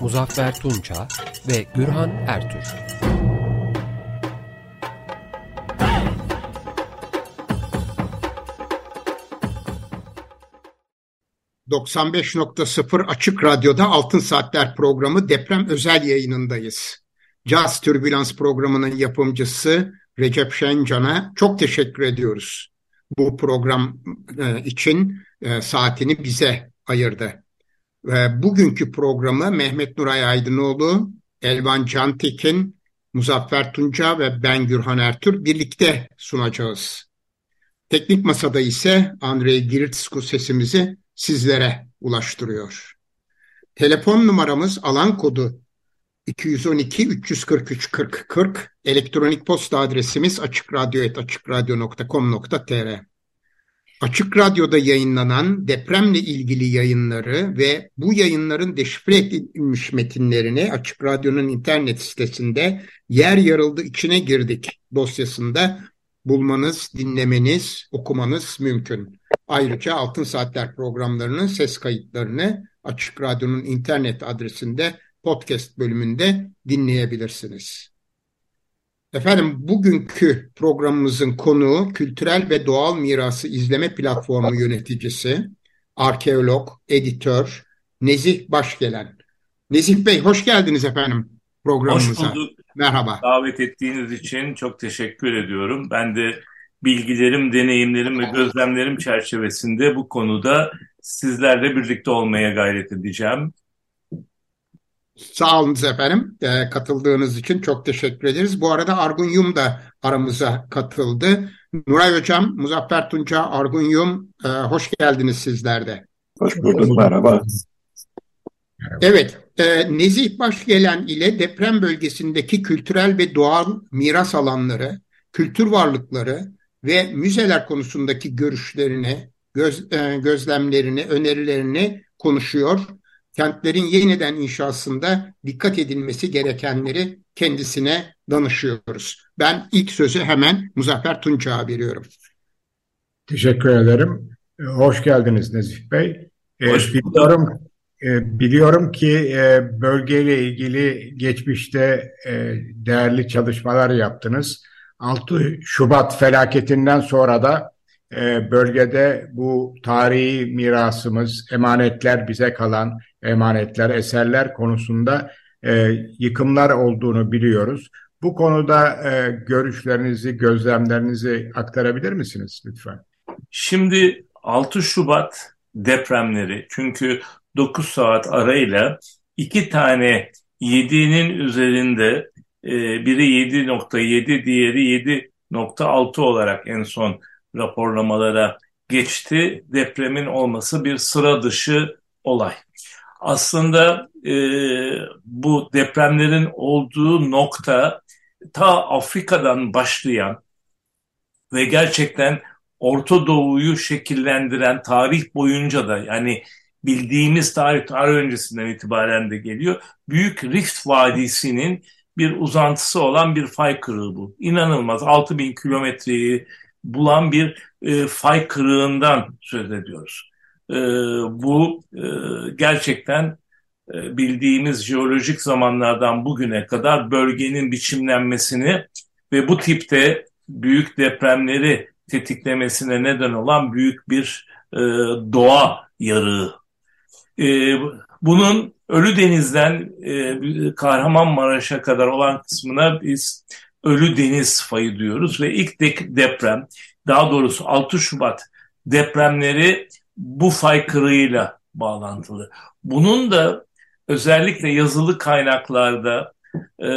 Muzaffer Tunça ve Gürhan Ertür. ...95.0 Açık Radyo'da Altın Saatler programı deprem özel yayınındayız. Caz Türbülans programının yapımcısı Recep Şencan'a çok teşekkür ediyoruz. Bu program e, için e, saatini bize ayırdı. Bugünkü programı Mehmet Nuray Aydınoğlu, Elvan Cantekin, Muzaffer Tunca ve ben Gürhan Ertür birlikte sunacağız. Teknik masada ise Andrei Giritsko sesimizi sizlere ulaştırıyor. Telefon numaramız alan kodu 212 343 40 40 elektronik posta adresimiz açıkradyo.com.tr Açık Radyo'da yayınlanan depremle ilgili yayınları ve bu yayınların deşifre edilmiş metinlerini Açık Radyo'nun internet sitesinde yer yarıldı içine girdik dosyasında bulmanız, dinlemeniz, okumanız mümkün. Ayrıca Altın Saatler programlarının ses kayıtlarını Açık Radyo'nun internet adresinde podcast bölümünde dinleyebilirsiniz. Efendim bugünkü programımızın konuğu kültürel ve doğal mirası izleme platformu yöneticisi, arkeolog, editör Nezih Başgelen. Nezih Bey hoş geldiniz efendim programımıza. Hoş bulduk. Merhaba. Davet ettiğiniz için çok teşekkür ediyorum. Ben de bilgilerim, deneyimlerim ve gözlemlerim çerçevesinde bu konuda sizlerle birlikte olmaya gayret edeceğim. Sağ olun efendim. E, katıldığınız için çok teşekkür ederiz. Bu arada Argun Yum da aramıza katıldı. Nuray Hocam, Muzaffer Tunca, Argun Yum e, hoş geldiniz sizler de. Hoş bulduk, merhaba. Evet, e, Nezih Başgelen ile deprem bölgesindeki kültürel ve doğal miras alanları, kültür varlıkları ve müzeler konusundaki görüşlerini, göz, e, gözlemlerini, önerilerini konuşuyor kentlerin yeniden inşasında dikkat edilmesi gerekenleri kendisine danışıyoruz. Ben ilk sözü hemen Muzaffer Tunç'a veriyorum. Teşekkür ederim. Hoş geldiniz Nezih Bey. Ee, Hoş biliyorum, e, biliyorum ki e, bölgeyle ilgili geçmişte e, değerli çalışmalar yaptınız. 6 Şubat felaketinden sonra da bölgede bu tarihi mirasımız, emanetler bize kalan emanetler, eserler konusunda e, yıkımlar olduğunu biliyoruz. Bu konuda e, görüşlerinizi, gözlemlerinizi aktarabilir misiniz lütfen? Şimdi 6 Şubat depremleri çünkü 9 saat arayla iki tane 7'nin üzerinde e, biri 7.7 diğeri 7.6 olarak en son raporlamalara geçti. Depremin olması bir sıra dışı olay aslında e, bu depremlerin olduğu nokta ta Afrika'dan başlayan ve gerçekten Orta Doğu'yu şekillendiren tarih boyunca da yani bildiğimiz tarih tarih öncesinden itibaren de geliyor. Büyük Rift Vadisi'nin bir uzantısı olan bir fay kırığı bu. İnanılmaz 6000 kilometreyi bulan bir e, fay kırığından söz ediyoruz. E, bu e, gerçekten e, bildiğimiz jeolojik zamanlardan bugüne kadar bölgenin biçimlenmesini ve bu tipte büyük depremleri tetiklemesine neden olan büyük bir e, doğa yarığı. E, bunun Ölü Deniz'den e, Kahramanmaraş'a kadar olan kısmına biz Ölü Deniz fayı diyoruz ve ilk de deprem daha doğrusu 6 Şubat depremleri bu fay kırığıyla bağlantılı. Bunun da özellikle yazılı kaynaklarda e,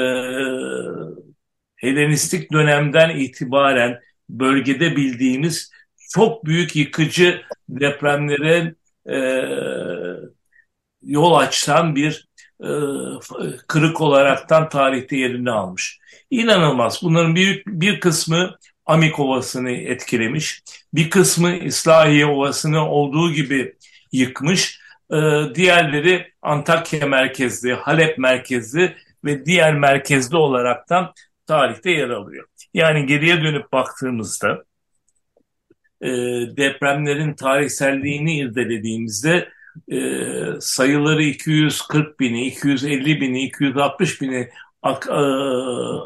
Helenistik dönemden itibaren bölgede bildiğimiz çok büyük yıkıcı depremlere e, yol açan bir kırık olaraktan tarihte yerini almış. İnanılmaz. Bunların büyük bir kısmı Amik Ovası'nı etkilemiş. Bir kısmı İslahiye Ovası'nı olduğu gibi yıkmış. Diğerleri Antakya merkezli, Halep merkezli ve diğer merkezli olaraktan tarihte yer alıyor. Yani geriye dönüp baktığımızda e, depremlerin tarihselliğini irdelediğimizde e, sayıları 240 bini, 250 bini, 260 bini e,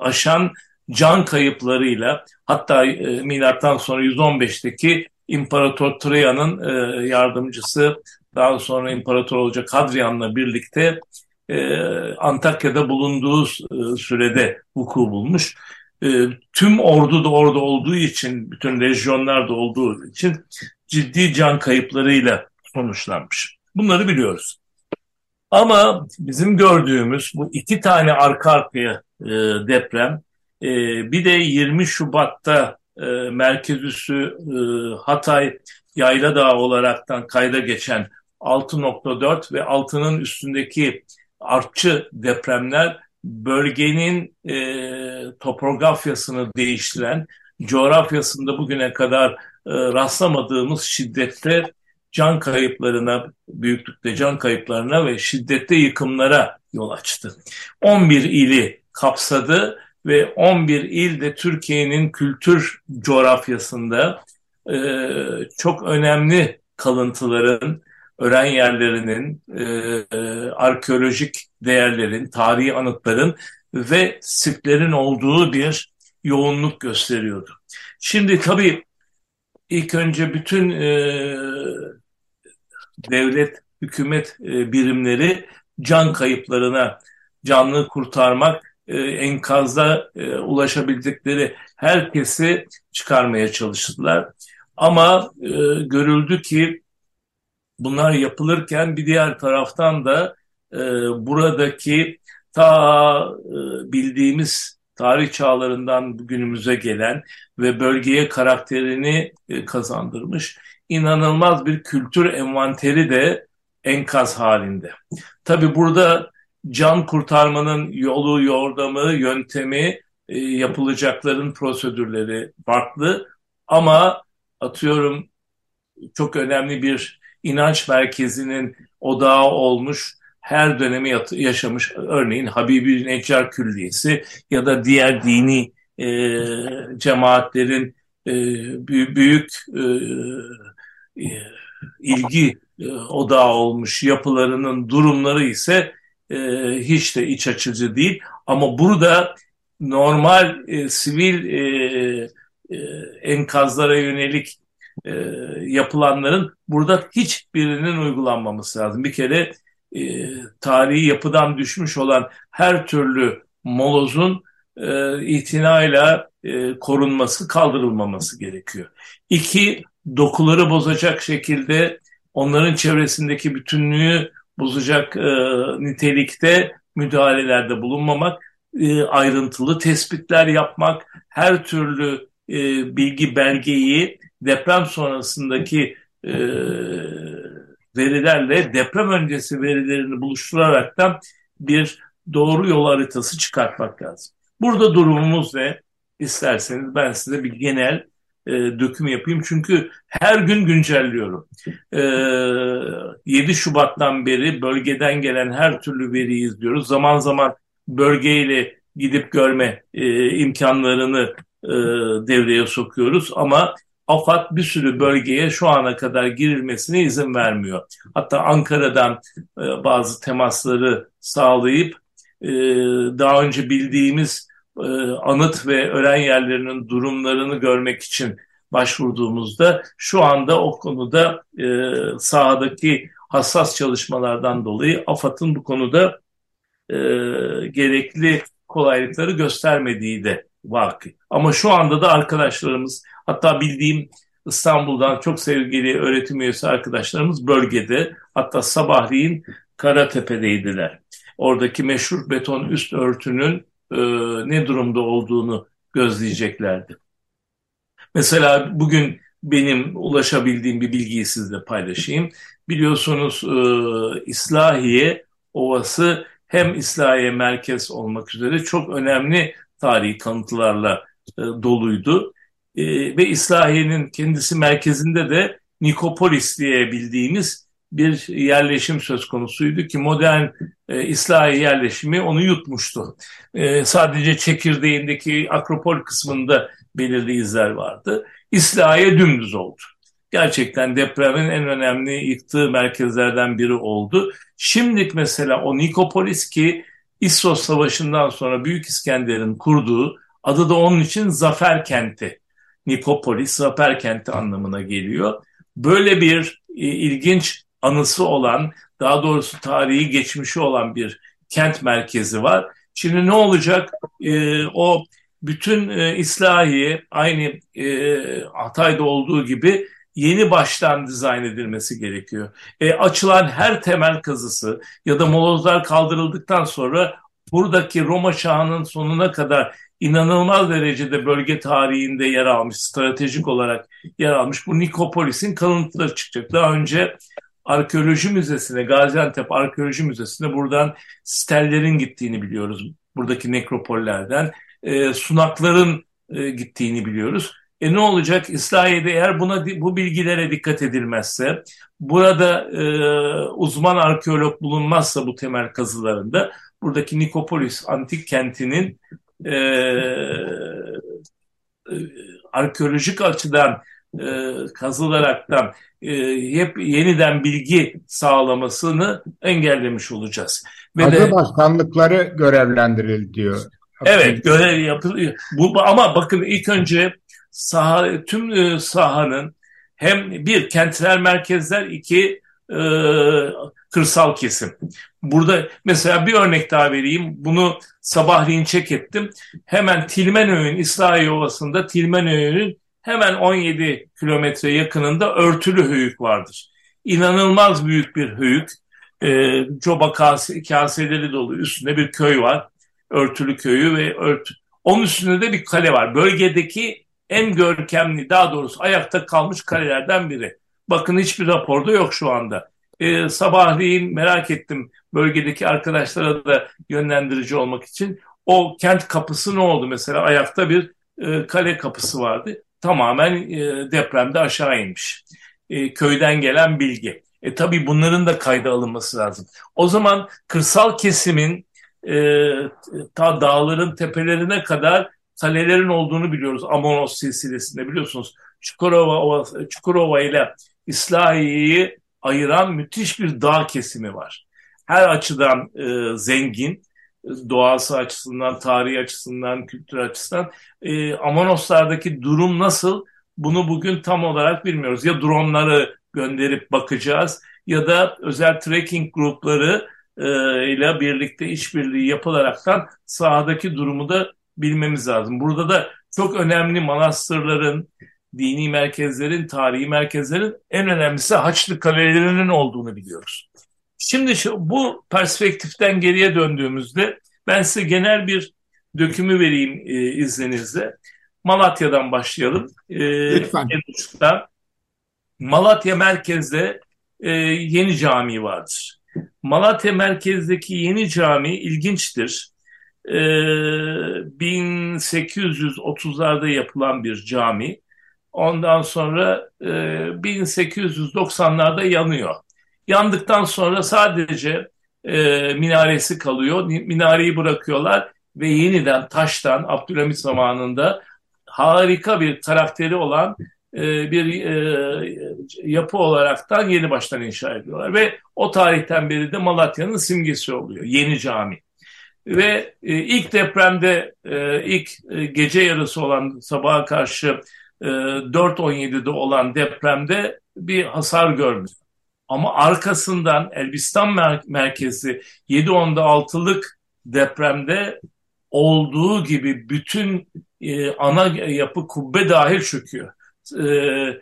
aşan can kayıplarıyla hatta e, milattan sonra 115'teki İmparator Trajan'ın e, yardımcısı daha sonra imparator olacak Hadrian'la birlikte e, Antakya'da bulunduğu e, sürede vuku bulmuş. Tüm ordu da orada olduğu için, bütün lejyonlar da olduğu için ciddi can kayıplarıyla sonuçlanmış. Bunları biliyoruz. Ama bizim gördüğümüz bu iki tane arka arkaya deprem, e, bir de 20 Şubat'ta e, merkez üssü e, Hatay Yayla Dağı olaraktan kayda geçen 6.4 ve 6'nın üstündeki artçı depremler bölgenin e, topografyasını değiştiren, coğrafyasında bugüne kadar e, rastlamadığımız şiddette can kayıplarına, büyüklükte can kayıplarına ve şiddette yıkımlara yol açtı. 11 ili kapsadı ve 11 il de Türkiye'nin kültür coğrafyasında e, çok önemli kalıntıların, öğren yerlerinin, e, e, arkeolojik değerlerin, tarihi anıtların ve sitlerin olduğu bir yoğunluk gösteriyordu. Şimdi tabii ilk önce bütün e, devlet, hükümet e, birimleri can kayıplarına canlı kurtarmak, e, enkazda e, ulaşabildikleri herkesi çıkarmaya çalıştılar. Ama e, görüldü ki bunlar yapılırken bir diğer taraftan da e, buradaki ta e, bildiğimiz tarih çağlarından bugünümüze gelen ve bölgeye karakterini e, kazandırmış inanılmaz bir kültür envanteri de enkaz halinde. Tabi burada can kurtarmanın yolu, yordamı, yöntemi, e, yapılacakların prosedürleri farklı. Ama atıyorum çok önemli bir inanç merkezinin odağı olmuş, her dönemi yaşamış örneğin Habibi Neccar Külliyesi ya da diğer dini e, cemaatlerin e, büyük e, e, ilgi e, odağı olmuş yapılarının durumları ise e, hiç de iç açıcı değil. Ama burada normal e, sivil e, e, enkazlara yönelik e, yapılanların burada hiçbirinin uygulanmaması lazım. Bir kere e, tarihi yapıdan düşmüş olan her türlü molozun e, itinayla e, korunması, kaldırılmaması gerekiyor. İki, dokuları bozacak şekilde onların çevresindeki bütünlüğü bozacak e, nitelikte müdahalelerde bulunmamak, e, ayrıntılı tespitler yapmak, her türlü e, bilgi belgeyi deprem sonrasındaki e, verilerle deprem öncesi verilerini buluşturaraktan bir doğru yol haritası çıkartmak lazım. Burada durumumuz ne? İsterseniz ben size bir genel e, döküm yapayım. Çünkü her gün güncelliyorum. E, 7 Şubat'tan beri bölgeden gelen her türlü veriyi izliyoruz. Zaman zaman bölgeyle gidip görme e, imkanlarını e, devreye sokuyoruz. Ama AFAD bir sürü bölgeye şu ana kadar girilmesine izin vermiyor. Hatta Ankara'dan e, bazı temasları sağlayıp e, daha önce bildiğimiz e, anıt ve öğren yerlerinin durumlarını görmek için başvurduğumuzda şu anda o konuda e, sahadaki hassas çalışmalardan dolayı AFAD'ın bu konuda e, gerekli kolaylıkları göstermediği de vakı. Ama şu anda da arkadaşlarımız hatta bildiğim İstanbul'dan çok sevgili öğretim üyesi arkadaşlarımız bölgede hatta sabahleyin Karatepe'deydiler. Oradaki meşhur beton üst örtünün e, ne durumda olduğunu gözleyeceklerdi. Mesela bugün benim ulaşabildiğim bir bilgiyi sizle paylaşayım. Biliyorsunuz e, İslahiye Ovası hem İslahiye merkez olmak üzere çok önemli tarihi kanıtlarla e, doluydu. E, ve İslahiye'nin kendisi merkezinde de Nikopolis diye bildiğimiz bir yerleşim söz konusuydu ki modern e, İslahi yerleşimi onu yutmuştu. E, sadece çekirdeğindeki Akropol kısmında belirli izler vardı. İslahiye dümdüz oldu. Gerçekten depremin en önemli yıktığı merkezlerden biri oldu. Şimdilik mesela o Nikopolis ki İssos Savaşı'ndan sonra Büyük İskender'in kurduğu adı da onun için Zafer Kenti. Nikopolis Zafer Kenti anlamına geliyor. Böyle bir e, ilginç anısı olan, daha doğrusu tarihi geçmişi olan bir kent merkezi var. Şimdi ne olacak? E, o bütün e, İslahi aynı e, Hatay'da olduğu gibi yeni baştan dizayn edilmesi gerekiyor. E, açılan her temel kazısı ya da molozlar kaldırıldıktan sonra buradaki Roma çağının sonuna kadar inanılmaz derecede bölge tarihinde yer almış, stratejik olarak yer almış bu Nikopolis'in kalıntıları çıkacak. Daha önce Arkeoloji Müzesi'ne, Gaziantep Arkeoloji Müzesi'ne buradan stellerin gittiğini biliyoruz. Buradaki nekropollerden. E, sunakların e, gittiğini biliyoruz. E ne olacak? İslahiye'de eğer buna bu bilgilere dikkat edilmezse, burada e, uzman arkeolog bulunmazsa bu temel kazılarında, buradaki Nikopolis antik kentinin e, e, arkeolojik açıdan e, kazılaraktan e, hep yeniden bilgi sağlamasını engellemiş olacağız. Ve Adı de, başkanlıkları görevlendirildi diyor. Evet görev yapılıyor. Bu, ama bakın ilk önce saha, tüm e, sahanın hem bir kentler merkezler iki e, kırsal kesim. Burada mesela bir örnek daha vereyim. Bunu sabahleyin çek ettim. Hemen Tilmenöy'ün İslahiye Ovası'nda Tilmenöy'ün hemen 17 kilometre yakınında örtülü höyük vardır. İnanılmaz büyük bir höyük. E, coba kase, kaseleri dolu üstünde bir köy var. Örtülü köyü ve örtü. Onun üstünde de bir kale var. Bölgedeki en görkemli daha doğrusu ayakta kalmış kalelerden biri. Bakın hiçbir raporda yok şu anda. E, sabahleyin merak ettim bölgedeki arkadaşlara da yönlendirici olmak için. O kent kapısı ne oldu mesela ayakta bir e, kale kapısı vardı tamamen e, depremde aşağı inmiş. E, köyden gelen bilgi. E tabii bunların da kayda alınması lazım. O zaman kırsal kesimin e, ta dağların tepelerine kadar kalelerin olduğunu biliyoruz. Amonos silsilesinde biliyorsunuz. Çukurova, Çukurova ile İslahiye'yi ayıran müthiş bir dağ kesimi var. Her açıdan e, zengin doğası açısından, tarihi açısından, kültür açısından. E, Amonoslardaki durum nasıl? Bunu bugün tam olarak bilmiyoruz. Ya dronları gönderip bakacağız ya da özel trekking grupları e, ile birlikte işbirliği yapılaraktan sahadaki durumu da bilmemiz lazım. Burada da çok önemli manastırların, dini merkezlerin, tarihi merkezlerin en önemlisi Haçlı kalelerinin olduğunu biliyoruz. Şimdi şu, bu perspektiften geriye döndüğümüzde ben size genel bir dökümü vereyim e, izninizle. Malatya'dan başlayalım. E, Lütfen. Malatya merkezde e, yeni cami vardır. Malatya merkezdeki yeni cami ilginçtir. E, 1830'larda yapılan bir cami. Ondan sonra e, 1890'larda yanıyor. Yandıktan sonra sadece e, minaresi kalıyor. Minareyi bırakıyorlar ve yeniden taştan Abdülhamit zamanında harika bir karakteri olan e, bir e, yapı olaraktan yeni baştan inşa ediyorlar. Ve o tarihten beri de Malatya'nın simgesi oluyor. Yeni cami. Ve e, ilk depremde e, ilk e, gece yarısı olan sabaha karşı e, 4.17'de olan depremde bir hasar görmüş. Ama arkasından Elbistan mer merkezi 7.10'da 6'lık depremde olduğu gibi bütün e, ana yapı kubbe dahil çöküyor. E,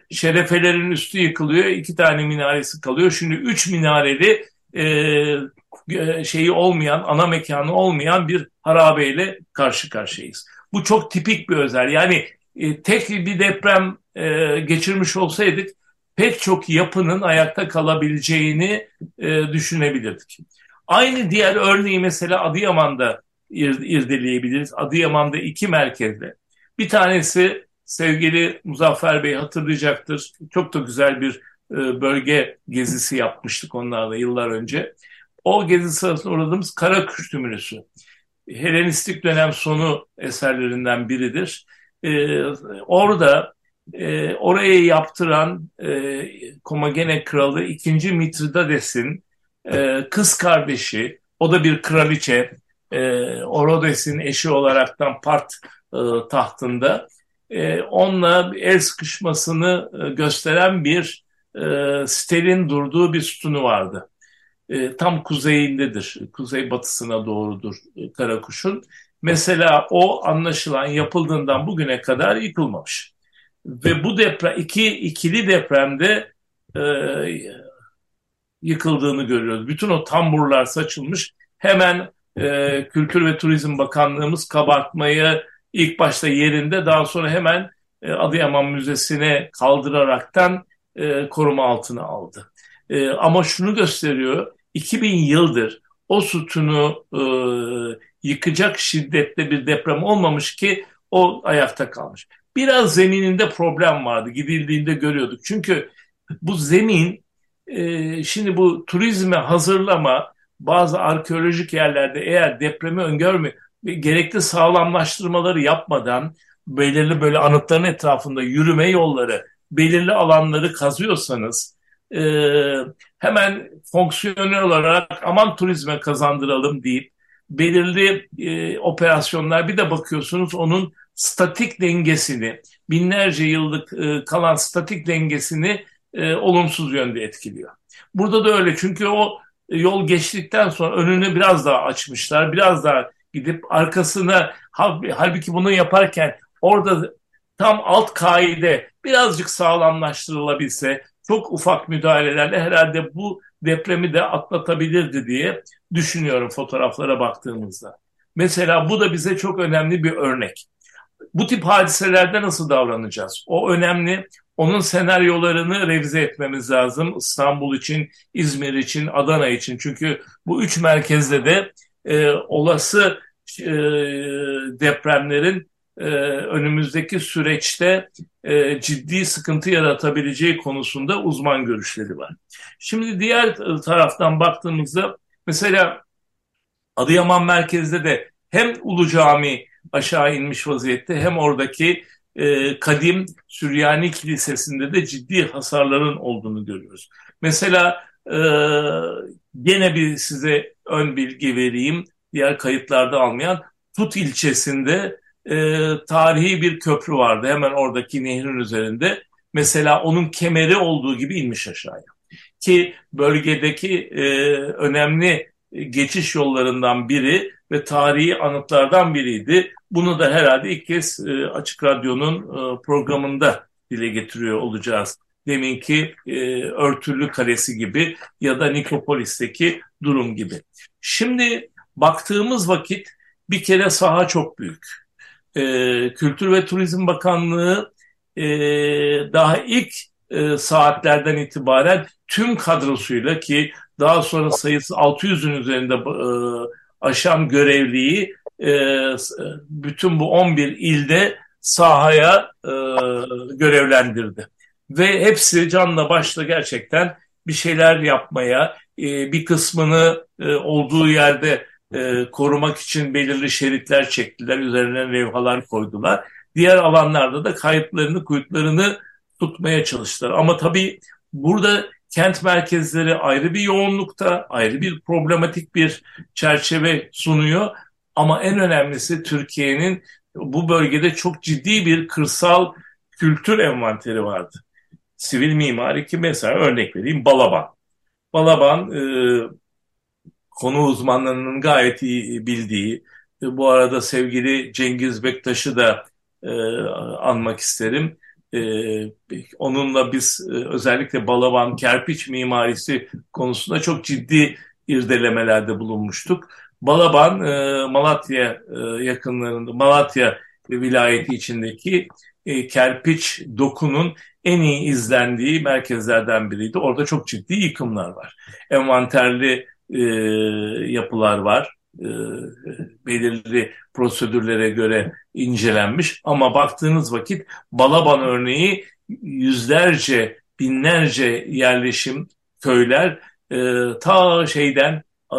şerefelerin üstü yıkılıyor. iki tane minaresi kalıyor. Şimdi üç minareli e, şeyi olmayan, ana mekanı olmayan bir harabeyle karşı karşıyayız. Bu çok tipik bir özel. Yani e, tek bir deprem e, geçirmiş olsaydık pek çok yapının ayakta kalabileceğini e, düşünebilirdik. Aynı diğer örneği mesela Adıyaman'da irdeleyebiliriz. Adıyaman'da iki merkezde. Bir tanesi sevgili Muzaffer Bey hatırlayacaktır. Çok da güzel bir e, bölge gezisi yapmıştık onlarla yıllar önce. O gezi sırasında uğradığımız Karakuş Tümülüsü. Helenistik dönem sonu eserlerinden biridir. Ee, orada e, orayı yaptıran e, Komagene Kralı 2. Mitridades'in e, kız kardeşi, o da bir kraliçe, e, Orodes'in eşi olaraktan Part e, tahtında e, onunla el sıkışmasını e, gösteren bir e, stelin durduğu bir sütunu vardı. E, tam kuzeyindedir, kuzey batısına doğrudur e, Karakuş'un. Mesela o anlaşılan yapıldığından bugüne kadar yıkılmamış. Ve bu deprem, iki ikili depremde e, yıkıldığını görüyoruz. Bütün o tamburlar saçılmış. Hemen e, Kültür ve Turizm Bakanlığımız kabartmayı ilk başta yerinde daha sonra hemen e, Adıyaman Müzesi'ne kaldıraraktan e, koruma altına aldı. E, ama şunu gösteriyor, 2000 yıldır o sütunu e, yıkacak şiddette bir deprem olmamış ki o ayakta kalmış. Biraz zemininde problem vardı, gidildiğinde görüyorduk. Çünkü bu zemin, e, şimdi bu turizme hazırlama, bazı arkeolojik yerlerde eğer depremi öngörme, gerekli sağlamlaştırmaları yapmadan belirli böyle anıtların etrafında yürüme yolları, belirli alanları kazıyorsanız e, hemen fonksiyonel olarak aman turizme kazandıralım deyip belirli e, operasyonlar bir de bakıyorsunuz onun statik dengesini binlerce yıllık e, kalan statik dengesini e, olumsuz yönde etkiliyor. Burada da öyle çünkü o yol geçtikten sonra önünü biraz daha açmışlar, biraz daha gidip arkasına halbuki bunu yaparken orada tam alt kaide birazcık sağlamlaştırılabilse çok ufak müdahalelerle herhalde bu depremi de atlatabilirdi diye düşünüyorum fotoğraflara baktığımızda. Mesela bu da bize çok önemli bir örnek. Bu tip hadiselerde nasıl davranacağız? O önemli. Onun senaryolarını revize etmemiz lazım. İstanbul için, İzmir için, Adana için. Çünkü bu üç merkezde de e, olası e, depremlerin e, önümüzdeki süreçte e, ciddi sıkıntı yaratabileceği konusunda uzman görüşleri var. Şimdi diğer taraftan baktığımızda mesela Adıyaman merkezde de hem Ulu Cami aşağı inmiş vaziyette hem oradaki e, kadim Süryani Kilisesi'nde de ciddi hasarların olduğunu görüyoruz. Mesela e, gene bir size ön bilgi vereyim diğer kayıtlarda almayan Tut ilçesinde e, tarihi bir köprü vardı hemen oradaki nehrin üzerinde. Mesela onun kemeri olduğu gibi inmiş aşağıya. Ki bölgedeki e, önemli geçiş yollarından biri ve tarihi anıtlardan biriydi. Bunu da herhalde ilk kez e, Açık Radyo'nun e, programında dile getiriyor olacağız. Deminki e, Örtülü Kalesi gibi ya da Nikopolis'teki durum gibi. Şimdi baktığımız vakit bir kere saha çok büyük. Kültür ve Turizm Bakanlığı daha ilk saatlerden itibaren tüm kadrosuyla ki daha sonra sayısı 600'ün üzerinde e, aşan görevliyi e, bütün bu 11 ilde sahaya e, görevlendirdi. Ve hepsi canla başla gerçekten bir şeyler yapmaya, e, bir kısmını e, olduğu yerde e, korumak için belirli şeritler çektiler, üzerine levhalar koydular. Diğer alanlarda da kayıtlarını, kuyutlarını tutmaya çalıştılar. Ama tabii burada kent merkezleri ayrı bir yoğunlukta, ayrı bir problematik bir çerçeve sunuyor. Ama en önemlisi Türkiye'nin bu bölgede çok ciddi bir kırsal kültür envanteri vardı. Sivil mimari ki mesela örnek vereyim Balaban. Balaban e, konu uzmanlarının gayet iyi bildiği, e, bu arada sevgili Cengiz Bektaş'ı da e, anmak isterim. E, onunla biz e, özellikle Balaban kerpiç mimarisi konusunda çok ciddi irdelemelerde bulunmuştuk. Balaban e, Malatya e, yakınlarında, Malatya vilayeti içindeki e, kerpiç dokunun en iyi izlendiği merkezlerden biriydi. Orada çok ciddi yıkımlar var. Envanterli e, yapılar var. E, belirli prosedürlere göre incelenmiş ama baktığınız vakit Balaban örneği yüzlerce, binlerce yerleşim köyler e, ta şeyden e,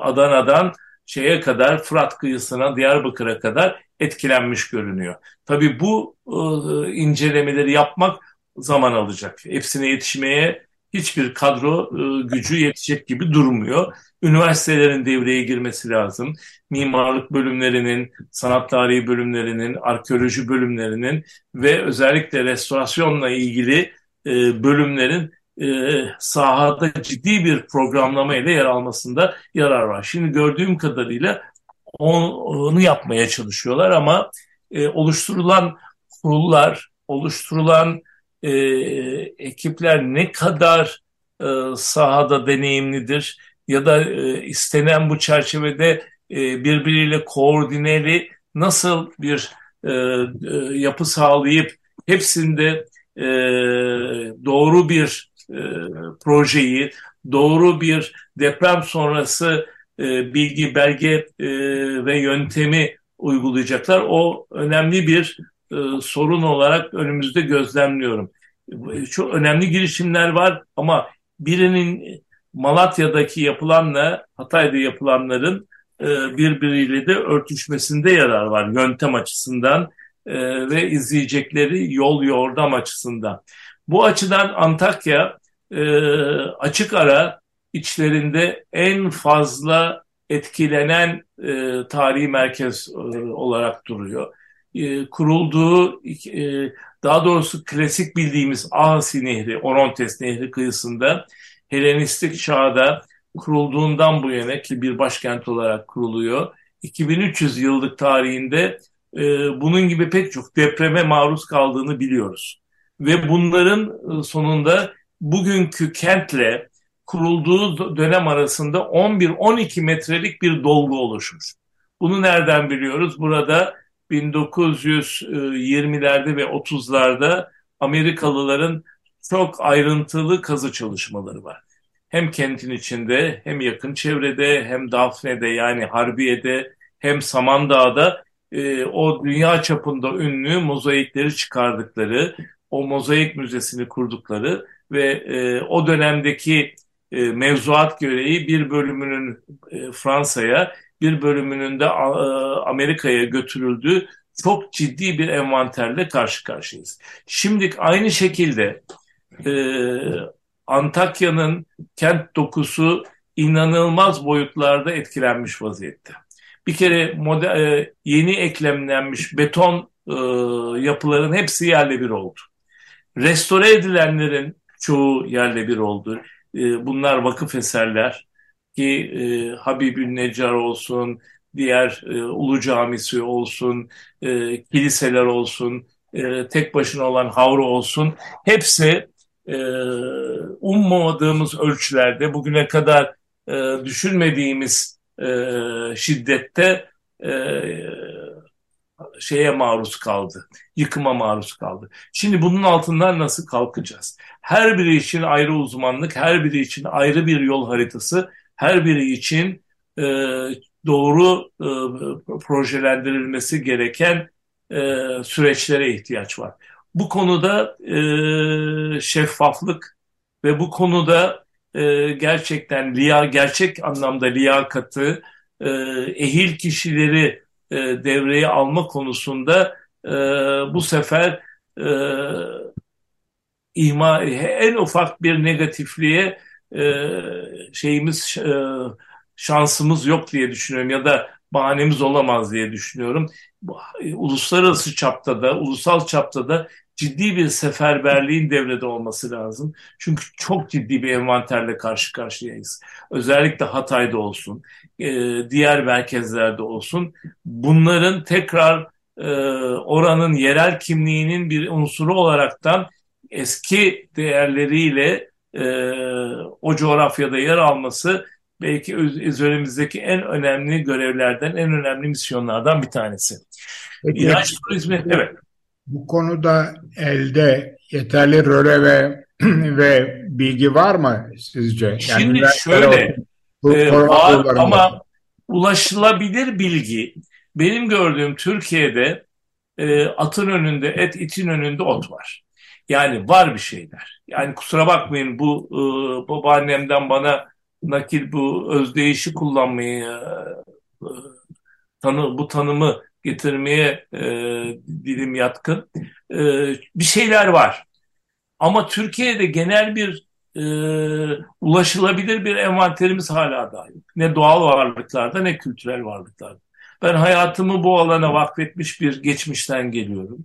Adana'dan şeye kadar Fırat kıyısına Diyarbakır'a kadar etkilenmiş görünüyor. Tabii bu incelemeleri yapmak zaman alacak. Hepsine yetişmeye hiçbir kadro e, gücü yetecek gibi durmuyor. Üniversitelerin devreye girmesi lazım. Mimarlık bölümlerinin, sanat tarihi bölümlerinin, arkeoloji bölümlerinin ve özellikle restorasyonla ilgili e, bölümlerin e, sahada ciddi bir programlama ile yer almasında yarar var. Şimdi gördüğüm kadarıyla onu yapmaya çalışıyorlar ama oluşturulan kurullar, oluşturulan e, ekipler ne kadar e, sahada deneyimlidir ya da e, istenen bu çerçevede e, birbiriyle koordineli nasıl bir e, e, yapı sağlayıp hepsinde e, doğru bir e, projeyi, doğru bir deprem sonrası e, bilgi, belge e, ve yöntemi uygulayacaklar. O önemli bir e, sorun olarak önümüzde gözlemliyorum. Çok önemli girişimler var ama birinin Malatya'daki yapılanla Hatay'da yapılanların e, birbiriyle de örtüşmesinde yarar var yöntem açısından e, ve izleyecekleri yol yordam açısından. Bu açıdan Antakya e, açık ara içlerinde en fazla etkilenen e, tarihi merkez e, olarak duruyor. E, kurulduğu, e, daha doğrusu klasik bildiğimiz Ahasi Nehri, Orontes Nehri kıyısında Helenistik çağda kurulduğundan bu yana ki bir başkent olarak kuruluyor. 2300 yıllık tarihinde e, bunun gibi pek çok depreme maruz kaldığını biliyoruz. Ve bunların sonunda bugünkü kentle kurulduğu dönem arasında 11-12 metrelik bir dolgu oluşmuş. Bunu nereden biliyoruz? Burada 1920'lerde ve 30'larda Amerikalıların çok ayrıntılı kazı çalışmaları var. Hem kentin içinde hem yakın çevrede hem Dafne'de yani Harbiye'de hem Samandağ'da e, o dünya çapında ünlü mozaikleri çıkardıkları, o mozaik müzesini kurdukları ve e, o dönemdeki e, mevzuat gereği bir bölümünün e, Fransa'ya, bir bölümünün de e, Amerika'ya götürüldüğü çok ciddi bir envanterle karşı karşıyayız. Şimdi aynı şekilde e, Antakya'nın kent dokusu inanılmaz boyutlarda etkilenmiş vaziyette. Bir kere model, e, yeni eklemlenmiş beton e, yapıların hepsi yerle bir oldu. Restore edilenlerin çoğu yerle bir oldu. E, bunlar vakıf eserler ki e, Habibül Necar olsun, diğer e, Ulu Camisi olsun, e, kiliseler olsun, e, tek başına olan havru olsun hepsi e, ummadığımız ölçülerde bugüne kadar e, düşünmediğimiz e, şiddette e, şeye maruz kaldı, yıkıma maruz kaldı. Şimdi bunun altından nasıl kalkacağız? Her biri için ayrı uzmanlık, her biri için ayrı bir yol haritası, her biri için e, doğru e, projelendirilmesi gereken e, süreçlere ihtiyaç var. Bu konuda e, şeffaflık ve bu konuda e, gerçekten liya, gerçek anlamda liyakatı, e, ehil kişileri e, devreye alma konusunda e, bu sefer e, ihma, en ufak bir negatifliğe e, şeyimiz e, şansımız yok diye düşünüyorum ya da bahanemiz olamaz diye düşünüyorum. E, uluslararası çapta da, ulusal çapta da ciddi bir seferberliğin devrede olması lazım. Çünkü çok ciddi bir envanterle karşı karşıyayız. Özellikle Hatay'da olsun, e, diğer merkezlerde olsun. Bunların tekrar e, oranın yerel kimliğinin bir unsuru olaraktan eski değerleriyle o coğrafyada yer alması belki üzerimizdeki en önemli görevlerden, en önemli misyonlardan bir tanesi. Peki, İlaç turizmi, evet. Bu konuda elde yeterli röle ve ve bilgi var mı sizce? Yani Şimdi şöyle, e, var ama ulaşılabilir bilgi benim gördüğüm Türkiye'de e, atın önünde et, itin önünde ot var. Yani var bir şeyler. Yani kusura bakmayın bu e, babaannemden bana nakil bu özdeyişi kullanmayı e, e, tanı bu tanımı getirmeye e, dilim yatkın. E, bir şeyler var. Ama Türkiye'de genel bir e, ulaşılabilir bir envanterimiz hala da yok. Ne doğal varlıklarda ne kültürel varlıklarda. Ben hayatımı bu alana vakfetmiş bir geçmişten geliyorum.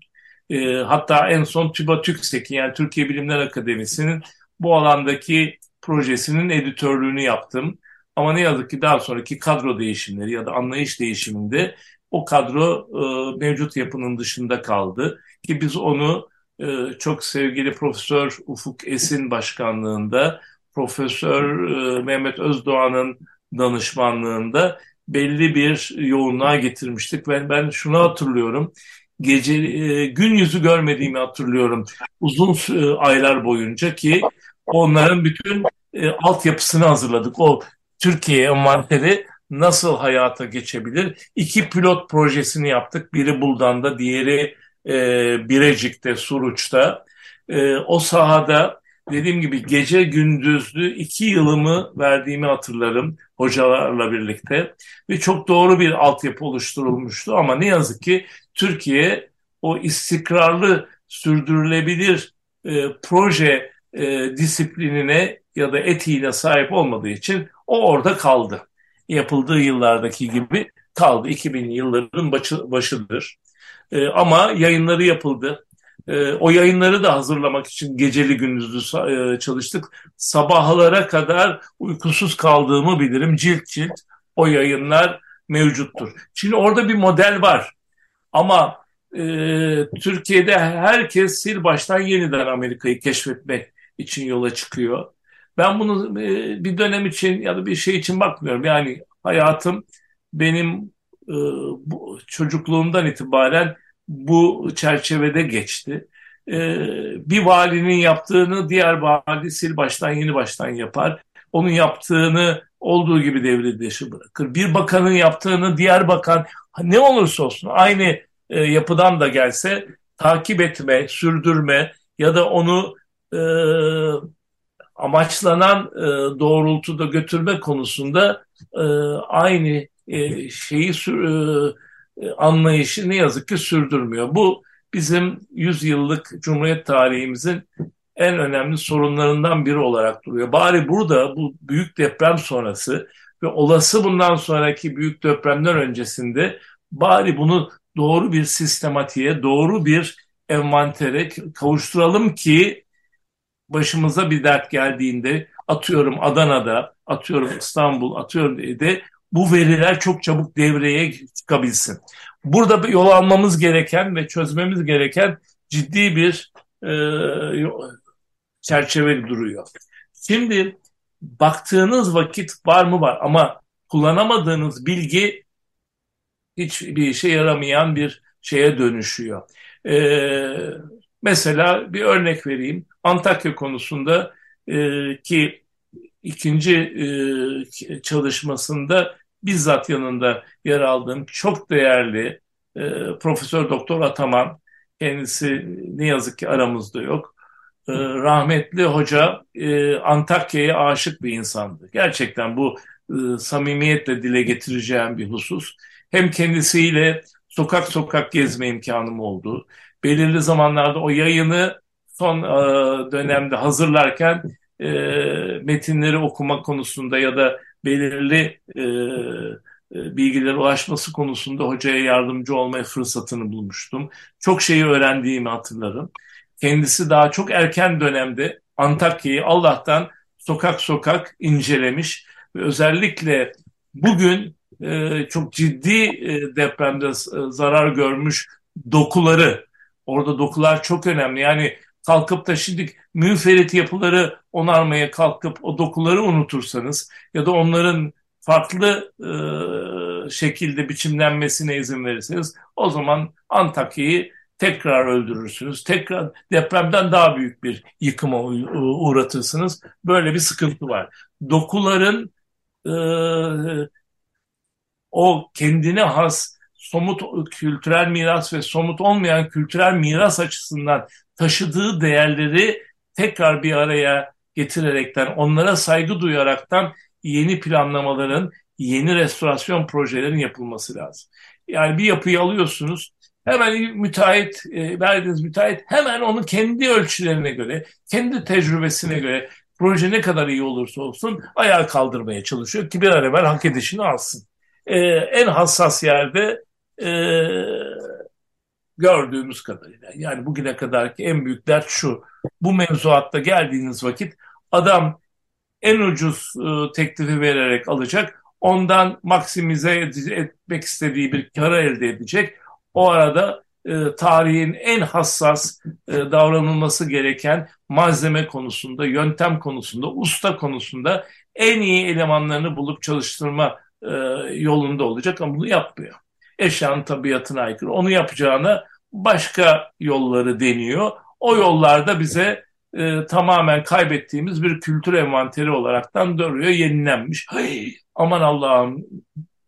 E, hatta en son TÜBA TÜKSEK'in yani Türkiye Bilimler Akademisi'nin bu alandaki projesinin editörlüğünü yaptım. Ama ne yazık ki daha sonraki kadro değişimleri ya da anlayış değişiminde o kadro e, mevcut yapının dışında kaldı. Ki biz onu e, çok sevgili Profesör Ufuk Esin başkanlığında, Profesör e, Mehmet Özdoğan'ın danışmanlığında belli bir yoğunluğa getirmiştik. Ben, ben şunu hatırlıyorum. Gece e, gün yüzü görmediğimi hatırlıyorum. Uzun e, aylar boyunca ki onların bütün e, altyapısını hazırladık. O Türkiye envanteri nasıl hayata geçebilir? İki pilot projesini yaptık. Biri Buldan'da, diğeri e, Birecik'te, Suruç'ta. E, o sahada dediğim gibi gece gündüzlü iki yılımı verdiğimi hatırlarım hocalarla birlikte. Ve çok doğru bir altyapı oluşturulmuştu ama ne yazık ki Türkiye o istikrarlı sürdürülebilir e, proje e, disiplinine ya da etiğine sahip olmadığı için o orada kaldı. Yapıldığı yıllardaki gibi kaldı. 2000 yılların başı, başıdır. E, ama yayınları yapıldı. E, o yayınları da hazırlamak için geceli gündüzlü e, çalıştık. Sabahlara kadar uykusuz kaldığımı bilirim. Cilt cilt o yayınlar mevcuttur. Şimdi orada bir model var. Ama e, Türkiye'de herkes sil baştan yeniden Amerika'yı keşfetmek için yola çıkıyor. Ben bunu e, bir dönem için ya da bir şey için bakmıyorum. Yani hayatım benim e, bu, çocukluğumdan itibaren bu çerçevede geçti. E, bir valinin yaptığını diğer vali sil baştan yeni baştan yapar. Onun yaptığını olduğu gibi devre dışı bırakır. Bir bakanın yaptığını diğer bakan ne olursa olsun aynı e, yapıdan da gelse takip etme, sürdürme ya da onu e, amaçlanan e, doğrultuda götürme konusunda e, aynı e, şeyi e, anlayışı ne yazık ki sürdürmüyor. Bu bizim 100 yıllık Cumhuriyet tarihimizin en önemli sorunlarından biri olarak duruyor. Bari burada bu büyük deprem sonrası ve olası bundan sonraki büyük depremler öncesinde bari bunu doğru bir sistematiğe, doğru bir envantere kavuşturalım ki başımıza bir dert geldiğinde atıyorum Adana'da, atıyorum İstanbul, atıyorum de bu veriler çok çabuk devreye çıkabilsin. Burada yol almamız gereken ve çözmemiz gereken ciddi bir e, çerçeve duruyor. Şimdi baktığınız vakit var mı var ama kullanamadığınız bilgi hiçbir işe yaramayan bir şeye dönüşüyor. Ee, mesela bir örnek vereyim. Antakya konusunda e, ki ikinci e, çalışmasında bizzat yanında yer aldığım çok değerli e, Profesör Doktor Ataman kendisi ne yazık ki aramızda yok. E, rahmetli hoca e, Antakya'ya aşık bir insandı. Gerçekten bu e, samimiyetle dile getireceğim bir husus. Hem kendisiyle sokak sokak gezme imkanım oldu. Belirli zamanlarda o yayını son e, dönemde hazırlarken e, metinleri okuma konusunda ya da belirli e, e, bilgilere ulaşması konusunda hocaya yardımcı olmaya fırsatını bulmuştum. Çok şeyi öğrendiğimi hatırlarım. Kendisi daha çok erken dönemde Antakya'yı Allah'tan sokak sokak incelemiş ve özellikle bugün e, çok ciddi e, depremde e, zarar görmüş dokuları, orada dokular çok önemli. Yani kalkıp da şimdi müferit yapıları onarmaya kalkıp o dokuları unutursanız ya da onların farklı e, şekilde biçimlenmesine izin verirseniz o zaman Antakya'yı tekrar öldürürsünüz. Tekrar depremden daha büyük bir yıkıma uğratırsınız. Böyle bir sıkıntı var. Dokuların e, o kendine has somut kültürel miras ve somut olmayan kültürel miras açısından taşıdığı değerleri tekrar bir araya getirerekten, onlara saygı duyaraktan yeni planlamaların, yeni restorasyon projelerin yapılması lazım. Yani bir yapıyı alıyorsunuz, hemen müteahhit, e, verdiğiniz müteahhit hemen onu kendi ölçülerine göre, kendi tecrübesine göre proje ne kadar iyi olursa olsun ayağa kaldırmaya çalışıyor ki bir an evvel hak edişini alsın. E, en hassas yerde e, gördüğümüz kadarıyla yani bugüne kadarki en büyük dert şu. Bu mevzuatta geldiğiniz vakit adam en ucuz e, teklifi vererek alacak. Ondan maksimize etmek istediği bir kara elde edecek. O arada e, tarihin en hassas e, davranılması gereken malzeme konusunda, yöntem konusunda, usta konusunda en iyi elemanlarını bulup çalıştırma e, yolunda olacak ama bunu yapmıyor. Eşyanın tabiatına aykırı. Onu yapacağına başka yolları deniyor. O yollarda bize e, tamamen kaybettiğimiz bir kültür envanteri olaraktan duruyor, yenilenmiş. Hay, aman Allah'ım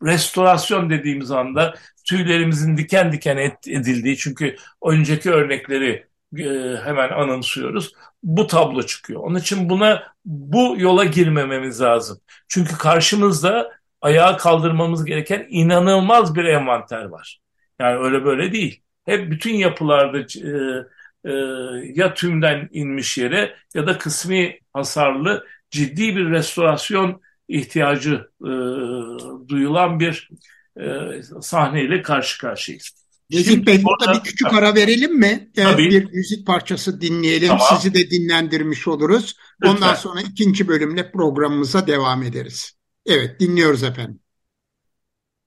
restorasyon dediğimiz anda tüylerimizin diken diken edildiği çünkü önceki örnekleri e, hemen anımsıyoruz. Bu tablo çıkıyor. Onun için buna bu yola girmememiz lazım. Çünkü karşımızda ayağa kaldırmamız gereken inanılmaz bir envanter var. Yani öyle böyle değil. Hep bütün yapılarda e, e, ya tümden inmiş yere ya da kısmi hasarlı ciddi bir restorasyon ihtiyacı e, duyulan bir e, sahneyle karşı karşıyayız. Necip Bey burada bir küçük ara verelim mi? Tabii. Bir müzik parçası dinleyelim. Tamam. Sizi de dinlendirmiş oluruz. Lütfen. Ondan sonra ikinci bölümle programımıza devam ederiz. Evet dinliyoruz efendim.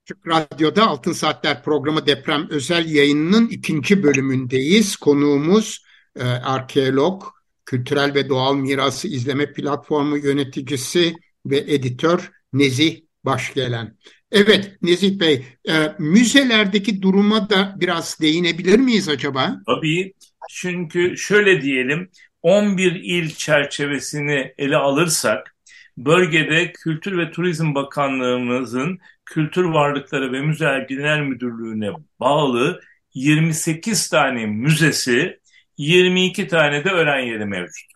Açık Radyo'da Altın Saatler programı deprem özel yayınının ikinci bölümündeyiz. Konuğumuz e, arkeolog, kültürel ve doğal mirası izleme platformu yöneticisi ve editör Nezih Başgelen. Evet Nezih Bey, e, müzelerdeki duruma da biraz değinebilir miyiz acaba? Tabii. Çünkü şöyle diyelim, 11 il çerçevesini ele alırsak, bölgede Kültür ve Turizm Bakanlığımızın Kültür Varlıkları ve Müzeler Genel Müdürlüğü'ne bağlı 28 tane müzesi, 22 tane de öğren yeri mevcut.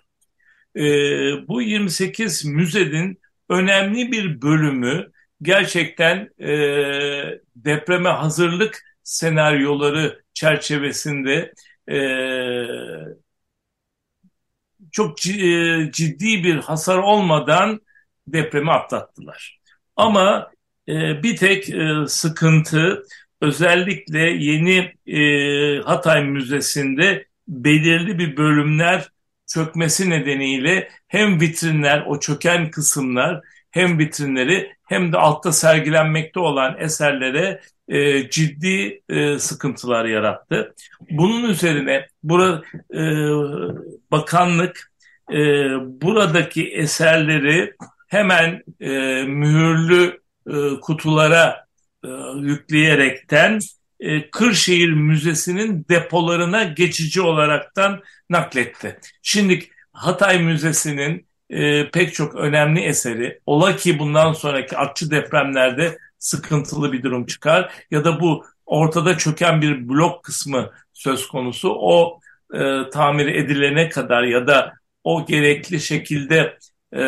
Ee, bu 28 müzenin önemli bir bölümü gerçekten e, depreme hazırlık senaryoları çerçevesinde e, çok e, ciddi bir hasar olmadan depremi atlattılar. Ama e, bir tek e, sıkıntı özellikle yeni e, Hatay Müzesi'nde belirli bir bölümler çökmesi nedeniyle hem vitrinler, o çöken kısımlar hem vitrinleri hem de altta sergilenmekte olan eserlere e, ciddi e, sıkıntılar yarattı. Bunun üzerine bura, e, bakanlık e, buradaki eserleri hemen e, mühürlü e, kutulara e, yükleyerekten e, Kırşehir Müzesi'nin depolarına geçici olaraktan nakletti. Şimdi Hatay Müzesi'nin e, pek çok önemli eseri ola ki bundan sonraki artçı depremlerde sıkıntılı bir durum çıkar ya da bu ortada çöken bir blok kısmı söz konusu o e, tamir edilene kadar ya da o gerekli şekilde e,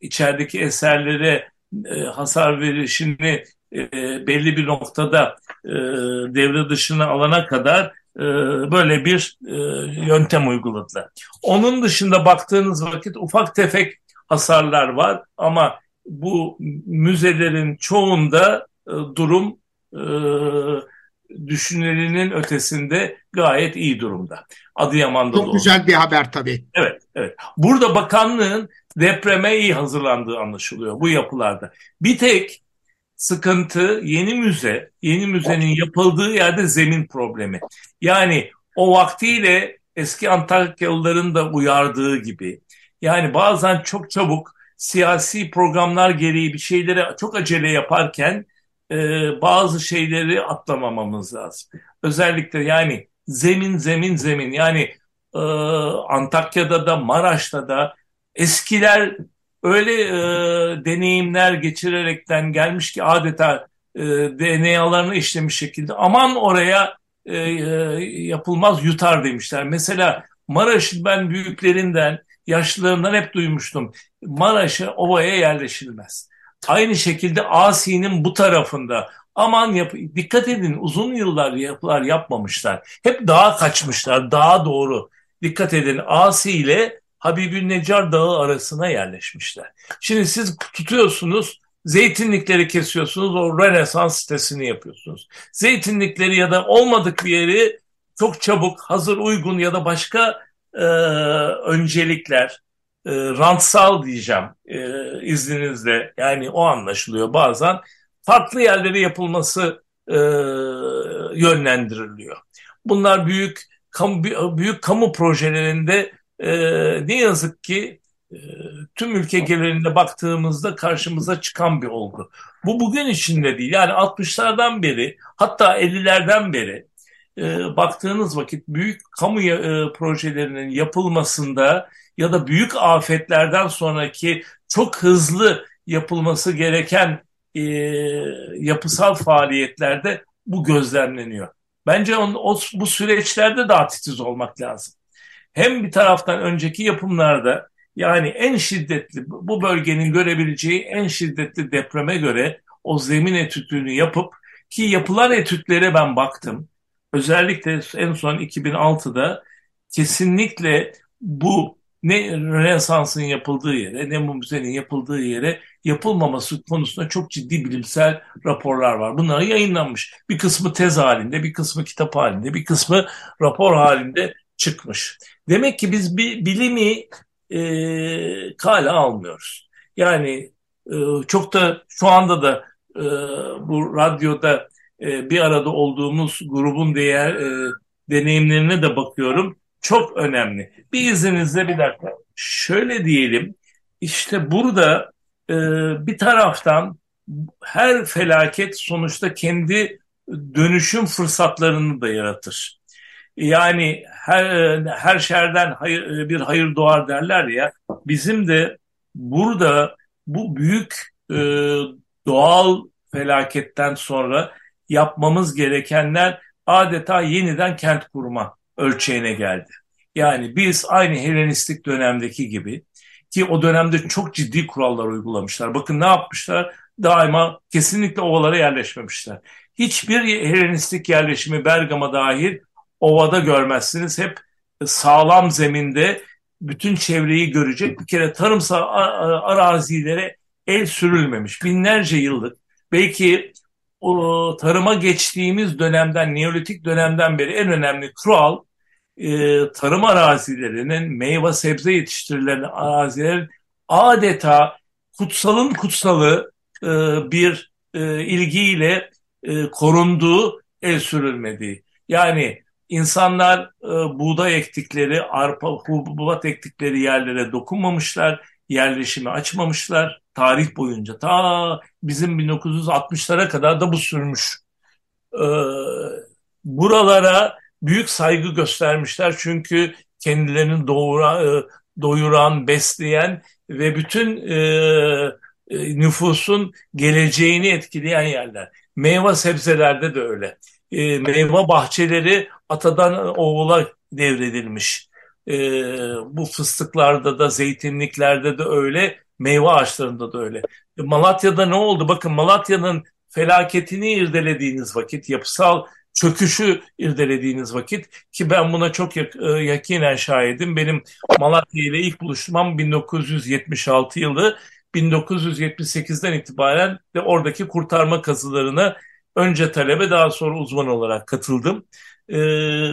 içerideki eserlere e, hasar verişini e, belli bir noktada e, devre dışına alana kadar e, böyle bir e, yöntem uyguladılar. Onun dışında baktığınız vakit ufak tefek hasarlar var ama bu müzelerin çoğunda e, durum e, düşünülenin ötesinde gayet iyi durumda. Adıyaman'da Çok güzel bir haber tabii. Evet, evet. Burada bakanlığın depreme iyi hazırlandığı anlaşılıyor bu yapılarda. Bir tek sıkıntı yeni müze, yeni müzenin yapıldığı yerde zemin problemi. Yani o vaktiyle eski Antakyalıların da uyardığı gibi yani bazen çok çabuk siyasi programlar gereği bir şeyleri çok acele yaparken e, bazı şeyleri atlamamamız lazım. Özellikle yani zemin zemin zemin yani e, Antakya'da da Maraş'ta da eskiler öyle e, deneyimler geçirerekten gelmiş ki adeta e, DNA'larını işlemiş şekilde aman oraya e, e, yapılmaz yutar demişler. Mesela Maraş'ın ben büyüklerinden, yaşlılarından hep duymuştum. Maraş'a, ovaya yerleşilmez. Aynı şekilde Asi'nin bu tarafında aman yap dikkat edin uzun yıllar yapılar yapmamışlar. Hep dağa kaçmışlar, dağa doğru. Dikkat edin Asi ile Habibül Necar Dağı arasına yerleşmişler. Şimdi siz tutuyorsunuz zeytinlikleri kesiyorsunuz o Rönesans sitesini yapıyorsunuz. Zeytinlikleri ya da olmadık bir yeri çok çabuk hazır uygun ya da başka e, öncelikler e, rantsal diyeceğim e, izninizle yani o anlaşılıyor bazen farklı yerlere yapılması e, yönlendiriliyor. Bunlar büyük kamu, büyük kamu projelerinde e, ne yazık ki e, tüm ülke genelinde baktığımızda karşımıza çıkan bir olgu. Bu bugün içinde değil. Yani 60'lardan beri hatta 50'lerden beri e, baktığınız vakit büyük kamu e, projelerinin yapılmasında ya da büyük afetlerden sonraki çok hızlı yapılması gereken e, yapısal faaliyetlerde bu gözlemleniyor. Bence on, o, bu süreçlerde daha titiz olmak lazım. Hem bir taraftan önceki yapımlarda yani en şiddetli bu bölgenin görebileceği en şiddetli depreme göre o zemin etütünü yapıp ki yapılan etütlere ben baktım. Özellikle en son 2006'da kesinlikle bu ne Rönesans'ın yapıldığı yere ne bu müzenin yapıldığı yere yapılmaması konusunda çok ciddi bilimsel raporlar var. Bunlar yayınlanmış. Bir kısmı tez halinde, bir kısmı kitap halinde, bir kısmı rapor halinde çıkmış. Demek ki biz bir bilimi e, kale almıyoruz. Yani e, çok da şu anda da e, bu radyoda e, bir arada olduğumuz grubun değer e, deneyimlerine de bakıyorum. Çok önemli. Bir izninizle bir dakika. Şöyle diyelim. İşte burada e, bir taraftan her felaket sonuçta kendi dönüşüm fırsatlarını da yaratır. Yani her, her şerden hayır, bir hayır doğar derler ya. Bizim de burada bu büyük e, doğal felaketten sonra yapmamız gerekenler adeta yeniden kent kurma ölçeğine geldi. Yani biz aynı Helenistik dönemdeki gibi ki o dönemde çok ciddi kurallar uygulamışlar. Bakın ne yapmışlar? Daima kesinlikle ovalara yerleşmemişler. Hiçbir Helenistik yerleşimi Bergama dahil ovada görmezsiniz. Hep sağlam zeminde bütün çevreyi görecek bir kere tarımsal arazilere el sürülmemiş. Binlerce yıllık belki tarıma geçtiğimiz dönemden, Neolitik dönemden beri en önemli kural e, tarım arazilerinin, meyve sebze yetiştirilen arazilerin adeta kutsalın kutsalı e, bir e, ilgiyle e, korunduğu, el sürülmediği. Yani insanlar buğday ektikleri, arpa, hububat ektikleri yerlere dokunmamışlar, yerleşimi açmamışlar tarih boyunca. Ta bizim 1960'lara kadar da bu sürmüş. E, buralara büyük saygı göstermişler çünkü kendilerini doğura, e, doyuran, besleyen ve bütün e, e, nüfusun geleceğini etkileyen yerler. Meyve sebzelerde de öyle. E, meyve bahçeleri atadan oğula devredilmiş. E, bu fıstıklarda da, zeytinliklerde de öyle, meyve ağaçlarında da öyle. E, Malatya'da ne oldu? Bakın Malatya'nın felaketini irdelediğiniz vakit, yapısal çöküşü irdelediğiniz vakit ki ben buna çok yak, e, yakinen şahidim. Benim Malatya ile ilk buluşmam 1976 yılı. 1978'den itibaren de oradaki kurtarma kazılarına önce talebe daha sonra uzman olarak katıldım. E,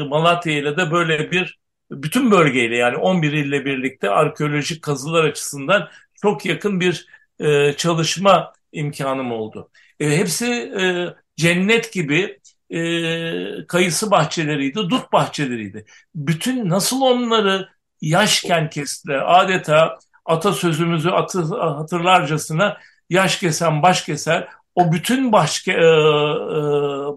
Malatya ile de böyle bir bütün bölgeyle yani 11 ille birlikte arkeolojik kazılar açısından çok yakın bir e, çalışma imkanım oldu. E, hepsi e, cennet gibi e, kayısı bahçeleriydi, dut bahçeleriydi. Bütün nasıl onları yaşken kestiler adeta atasözümüzü atı, hatırlarcasına yaş kesen baş keser. O bütün başka, e, e,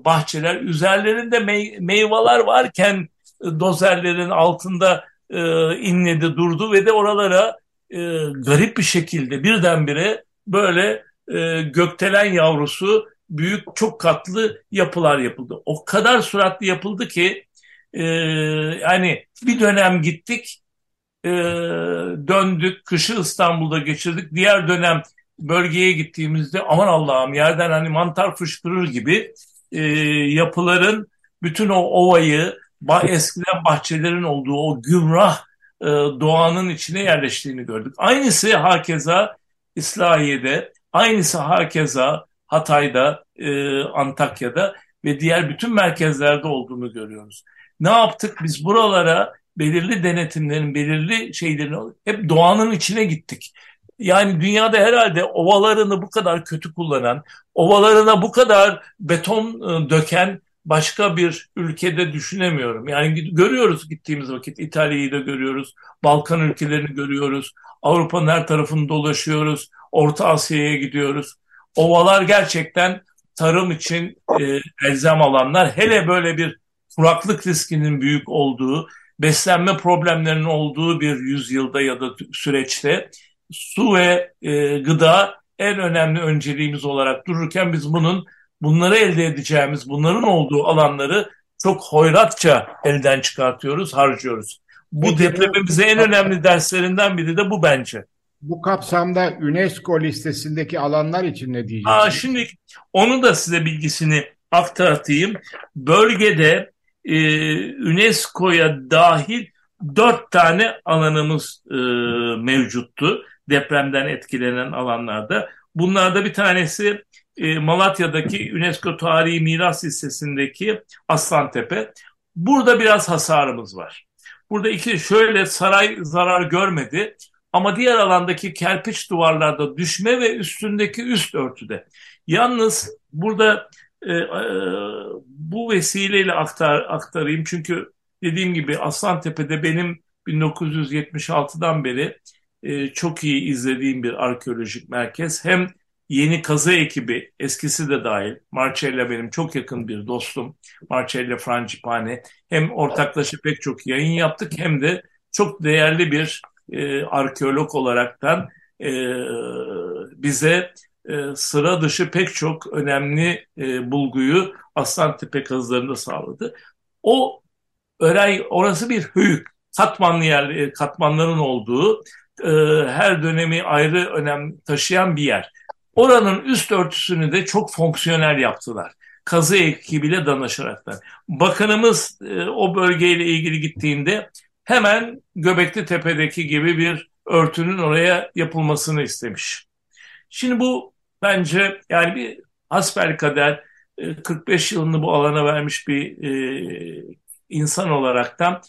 bahçeler üzerlerinde mey, meyveler varken dozerlerin altında e, inledi durdu ve de oralara e, garip bir şekilde birdenbire böyle e, gökdelen yavrusu büyük çok katlı yapılar yapıldı. O kadar süratli yapıldı ki e, yani bir dönem gittik e, döndük kışı İstanbul'da geçirdik. Diğer dönem bölgeye gittiğimizde aman Allah'ım yerden hani mantar fışkırır gibi e, yapıların bütün o ovayı eskiden bahçelerin olduğu o gümrah e, doğanın içine yerleştiğini gördük. Aynısı hakeza İslahiye'de, aynısı hakeza Hatay'da, e, Antakya'da ve diğer bütün merkezlerde olduğunu görüyoruz. Ne yaptık? Biz buralara belirli denetimlerin, belirli şeylerin hep doğanın içine gittik. Yani dünyada herhalde ovalarını bu kadar kötü kullanan, ovalarına bu kadar beton e, döken başka bir ülkede düşünemiyorum. Yani görüyoruz gittiğimiz vakit İtalya'yı da görüyoruz, Balkan ülkelerini görüyoruz, Avrupa'nın her tarafını dolaşıyoruz, Orta Asya'ya gidiyoruz. Ovalar gerçekten tarım için e, elzem alanlar. Hele böyle bir kuraklık riskinin büyük olduğu, beslenme problemlerinin olduğu bir yüzyılda ya da süreçte su ve e, gıda en önemli önceliğimiz olarak dururken biz bunun bunları elde edeceğimiz, bunların olduğu alanları çok hoyratça elden çıkartıyoruz, harcıyoruz. Bu Peki, depremimize en önemli derslerinden biri de bu bence. Bu kapsamda UNESCO listesindeki alanlar için ne diyeceksiniz? Aa, şimdi onu da size bilgisini aktartayım. Bölgede e, UNESCO'ya dahil dört tane alanımız e, mevcuttu depremden etkilenen alanlarda. Bunlarda bir tanesi e, Malatya'daki UNESCO Tarihi Miras Listesi'ndeki Aslantepe. Burada biraz hasarımız var. Burada iki şöyle saray zarar görmedi ama diğer alandaki kerpiç duvarlarda düşme ve üstündeki üst örtüde. Yalnız burada e, e, bu vesileyle aktar, aktarayım çünkü dediğim gibi Aslantepe'de benim 1976'dan beri e, çok iyi izlediğim bir arkeolojik merkez. Hem yeni kazı ekibi, eskisi de dahil, Marcella benim çok yakın bir dostum, Marcella Frangipane. Hem ortaklaşa pek çok yayın yaptık hem de çok değerli bir e, arkeolog olaraktan e, bize e, sıra dışı pek çok önemli e, bulguyu Aslantepe kazılarında sağladı. O Öray orası bir hüyük, katmanlı yer, e, katmanların olduğu e, her dönemi ayrı önem taşıyan bir yer. Oranın üst örtüsünü de çok fonksiyonel yaptılar. Kazı ekibiyle danışaraklar. Bakanımız e, o bölgeyle ilgili gittiğinde hemen Göbekli Tepe'deki gibi bir örtünün oraya yapılmasını istemiş. Şimdi bu bence yani bir hasbelkader 45 e, yılını bu alana vermiş bir e, insan olaraktan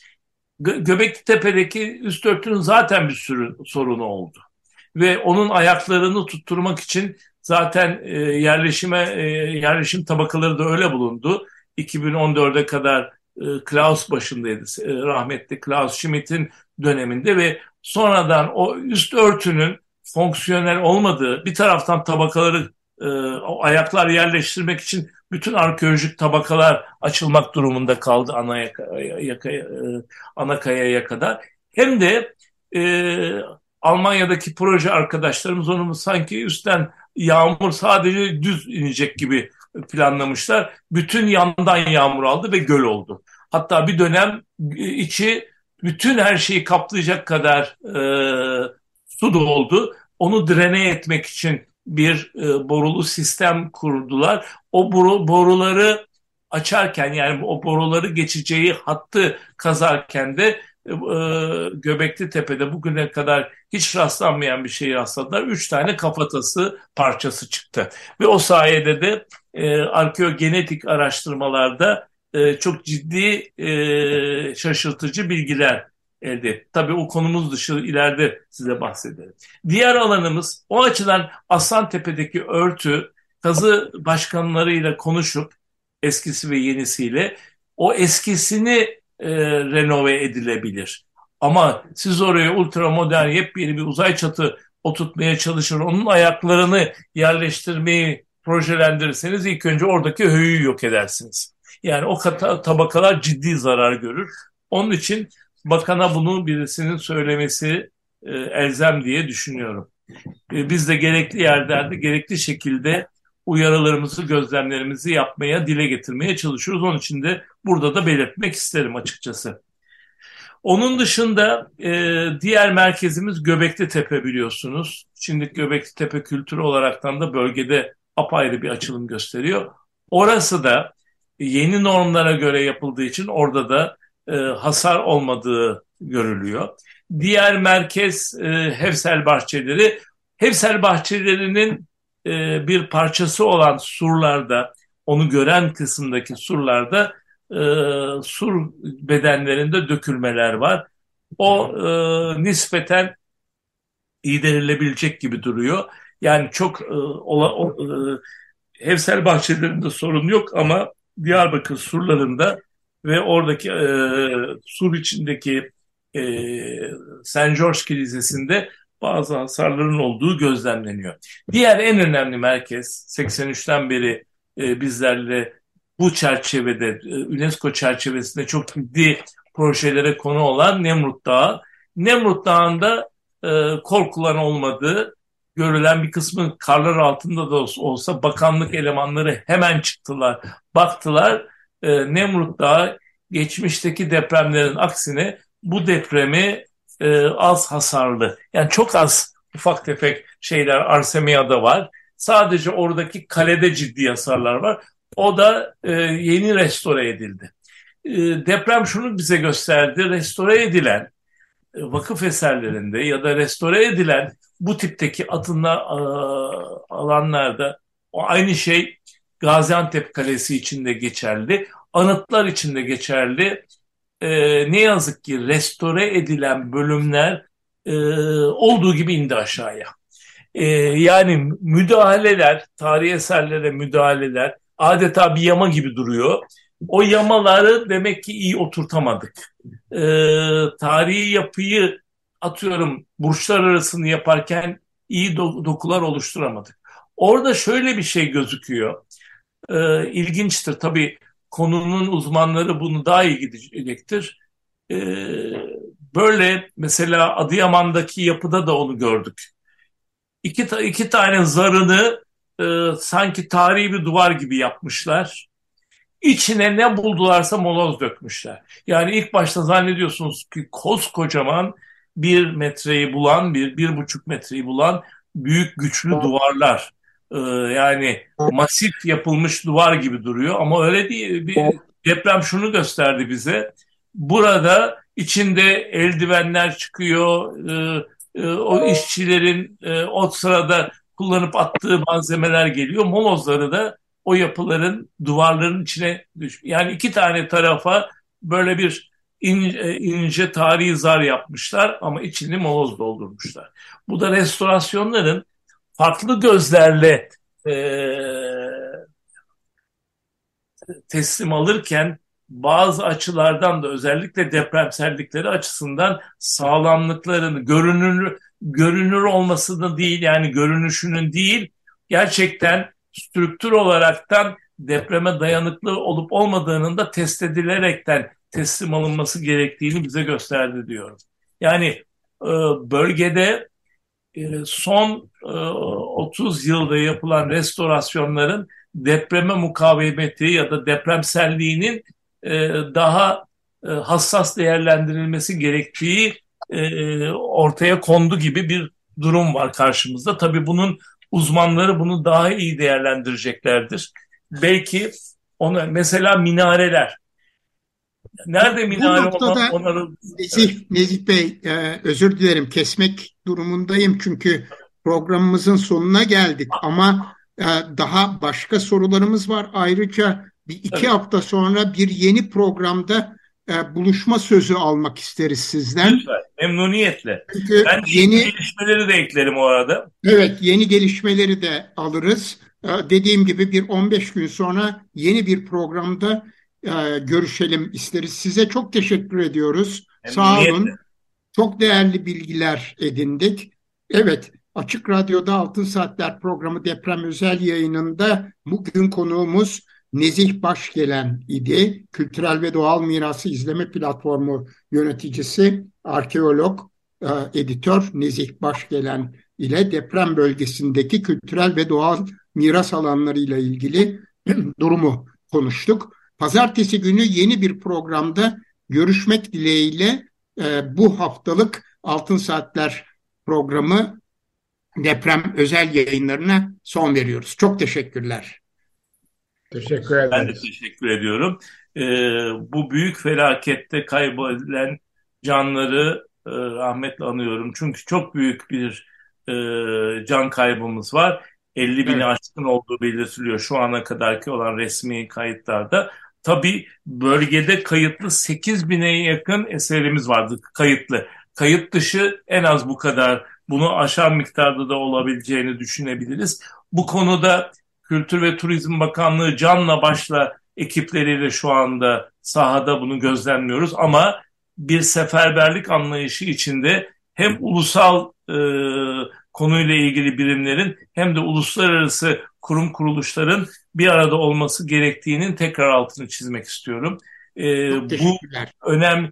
Göbekli Tepe'deki üst örtünün zaten bir sürü sorunu oldu. Ve onun ayaklarını tutturmak için zaten e, yerleşime e, yerleşim tabakaları da öyle bulundu. 2014'e kadar e, Klaus başındaydı. E, rahmetli Klaus Schmidt'in döneminde ve sonradan o üst örtünün fonksiyonel olmadığı bir taraftan tabakaları e, ayaklar yerleştirmek için bütün arkeolojik tabakalar açılmak durumunda kaldı ana, yaka, yaka, e, ana kayaya kadar. Hem de e, Almanya'daki proje arkadaşlarımız onu sanki üstten yağmur sadece düz inecek gibi planlamışlar. Bütün yandan yağmur aldı ve göl oldu. Hatta bir dönem içi bütün her şeyi kaplayacak kadar e, su doldu. Onu drene etmek için bir e, borulu sistem kurdular. O boru, boruları açarken yani o boruları geçeceği hattı kazarken de e, Göbekli Tepe'de bugüne kadar hiç rastlanmayan bir şeyi rastladılar. Üç tane kafatası parçası çıktı. Ve o sayede de e, arkeogenetik araştırmalarda e, çok ciddi e, şaşırtıcı bilgiler elde. Tabii o konumuz dışı ileride size bahsederim. Diğer alanımız o açıdan Aslantepe'deki örtü kazı başkanlarıyla konuşup eskisi ve yenisiyle o eskisini e, renove edilebilir. Ama siz oraya ultra modern yepyeni bir uzay çatı oturtmaya çalışır, onun ayaklarını yerleştirmeyi projelendirirseniz ilk önce oradaki höyüğü yok edersiniz. Yani o tabakalar ciddi zarar görür. Onun için bakana bunu birisinin söylemesi e, elzem diye düşünüyorum. E, biz de gerekli yerlerde gerekli şekilde uyarılarımızı, gözlemlerimizi yapmaya, dile getirmeye çalışıyoruz. Onun için de burada da belirtmek isterim açıkçası. Onun dışında e, diğer merkezimiz Göbekli Tepe biliyorsunuz. Şimdi Göbekli Tepe kültürü olaraktan da bölgede apayrı bir açılım gösteriyor. Orası da yeni normlara göre yapıldığı için orada da e, hasar olmadığı görülüyor. Diğer merkez e, Hevsel Bahçeleri. Hevsel Bahçeleri'nin e, bir parçası olan surlarda, onu gören kısımdaki surlarda e, sur bedenlerinde dökülmeler var. O e, nispeten giderilebilecek gibi duruyor. Yani çok e, e, bahçelerinde sorun yok ama Diyarbakır surlarında ve oradaki e, sur içindeki e, St. George Kilisesi'nde bazı hasarların olduğu gözlemleniyor. Diğer en önemli merkez 83'ten beri e, bizlerle bu çerçevede e, UNESCO çerçevesinde çok ciddi projelere konu olan Nemrut Dağı. Nemrut Dağı'nda e, korkulan olmadığı görülen bir kısmı karlar altında da olsa bakanlık elemanları hemen çıktılar, baktılar. E, Nemrut Dağı geçmişteki depremlerin aksine bu depremi e, az hasarlı. Yani çok az ufak tefek şeyler Arsemia'da var. Sadece oradaki kalede ciddi hasarlar var. O da e, yeni restore edildi. E, deprem şunu bize gösterdi. Restore edilen e, vakıf eserlerinde ya da restore edilen bu tipteki atınla e, alanlarda o aynı şey Gaziantep Kalesi için de geçerli. Anıtlar için de geçerli e, ne yazık ki restore edilen bölümler e, olduğu gibi indi aşağıya. E, yani müdahaleler, tarihi eserlere müdahaleler adeta bir yama gibi duruyor. O yamaları demek ki iyi oturtamadık. E, tarihi yapıyı atıyorum burçlar arasını yaparken iyi do- dokular oluşturamadık. Orada şöyle bir şey gözüküyor. E, ilginçtir tabii konunun uzmanları bunu daha iyi gidecektir. Ee, böyle mesela Adıyaman'daki yapıda da onu gördük. İki, iki tane zarını e, sanki tarihi bir duvar gibi yapmışlar. İçine ne buldularsa moloz dökmüşler. Yani ilk başta zannediyorsunuz ki koskocaman bir metreyi bulan, bir, bir buçuk metreyi bulan büyük güçlü duvarlar. Ee, yani masif yapılmış duvar gibi duruyor ama öyle değil. Bir deprem şunu gösterdi bize. Burada içinde eldivenler çıkıyor. E, e, o işçilerin e, o sırada kullanıp attığı malzemeler geliyor. Molozları da o yapıların duvarların içine düş. Yani iki tane tarafa böyle bir ince, ince tarihi zar yapmışlar ama içini moloz doldurmuşlar. Bu da restorasyonların farklı gözlerle e, teslim alırken bazı açılardan da özellikle depremsellikleri açısından sağlamlıklarını görünür görünür olmasını değil yani görünüşünün değil gerçekten strüktür olaraktan depreme dayanıklı olup olmadığının da test edilerekten teslim alınması gerektiğini bize gösterdi diyorum. Yani e, bölgede son 30 e, yılda yapılan restorasyonların depreme mukavemeti ya da depremselliğinin e, daha hassas değerlendirilmesi gerektiği ortaya kondu gibi bir durum var karşımızda. Tabii bunun uzmanları bunu daha iyi değerlendireceklerdir. Belki ona mesela minareler Nerede minare Bu noktada onları... Nezih, Nezih Bey e, özür dilerim kesmek durumundayım çünkü programımızın sonuna geldik ama e, daha başka sorularımız var. Ayrıca bir iki evet. hafta sonra bir yeni programda e, buluşma sözü almak isteriz sizden. Lütfen, memnuniyetle. Çünkü ben yeni gelişmeleri de eklerim o arada. Evet, yeni gelişmeleri de alırız. E, dediğim gibi bir 15 gün sonra yeni bir programda e, görüşelim isteriz. Size çok teşekkür ediyoruz. Sağ olun. Çok değerli bilgiler edindik. Evet, Açık Radyo'da Altın Saatler programı deprem özel yayınında bugün konuğumuz Nezih Başgelen idi. Kültürel ve Doğal Mirası İzleme Platformu yöneticisi, arkeolog e, editör Nezih Başgelen ile deprem bölgesindeki kültürel ve doğal miras alanlarıyla ilgili durumu konuştuk. Pazartesi günü yeni bir programda görüşmek dileğiyle e, bu haftalık Altın Saatler programı deprem özel yayınlarına son veriyoruz. Çok teşekkürler. Teşekkür ederim. Ben de teşekkür ediyorum. Ee, bu büyük felakette kaybedilen canları e, rahmetle anıyorum. Çünkü çok büyük bir e, can kaybımız var. 50 bini evet. aşkın olduğu belirtiliyor şu ana kadarki olan resmi kayıtlarda. Tabii bölgede kayıtlı 8 bine yakın eserimiz vardı kayıtlı. Kayıt dışı en az bu kadar bunu aşan miktarda da olabileceğini düşünebiliriz. Bu konuda Kültür ve Turizm Bakanlığı canla başla ekipleriyle şu anda sahada bunu gözlemliyoruz ama bir seferberlik anlayışı içinde hem ulusal e, konuyla ilgili birimlerin hem de uluslararası kurum kuruluşların bir arada olması gerektiğinin tekrar altını çizmek istiyorum. E, bu önem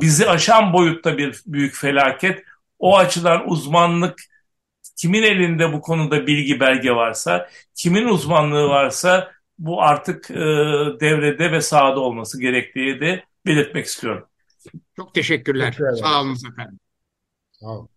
bizi aşan boyutta bir büyük felaket. O açıdan uzmanlık kimin elinde bu konuda bilgi belge varsa, kimin uzmanlığı varsa bu artık e, devrede ve sahada olması gerektiği de belirtmek istiyorum. Çok teşekkürler. Teşekkür Sağ olun efendim. Sağ olun.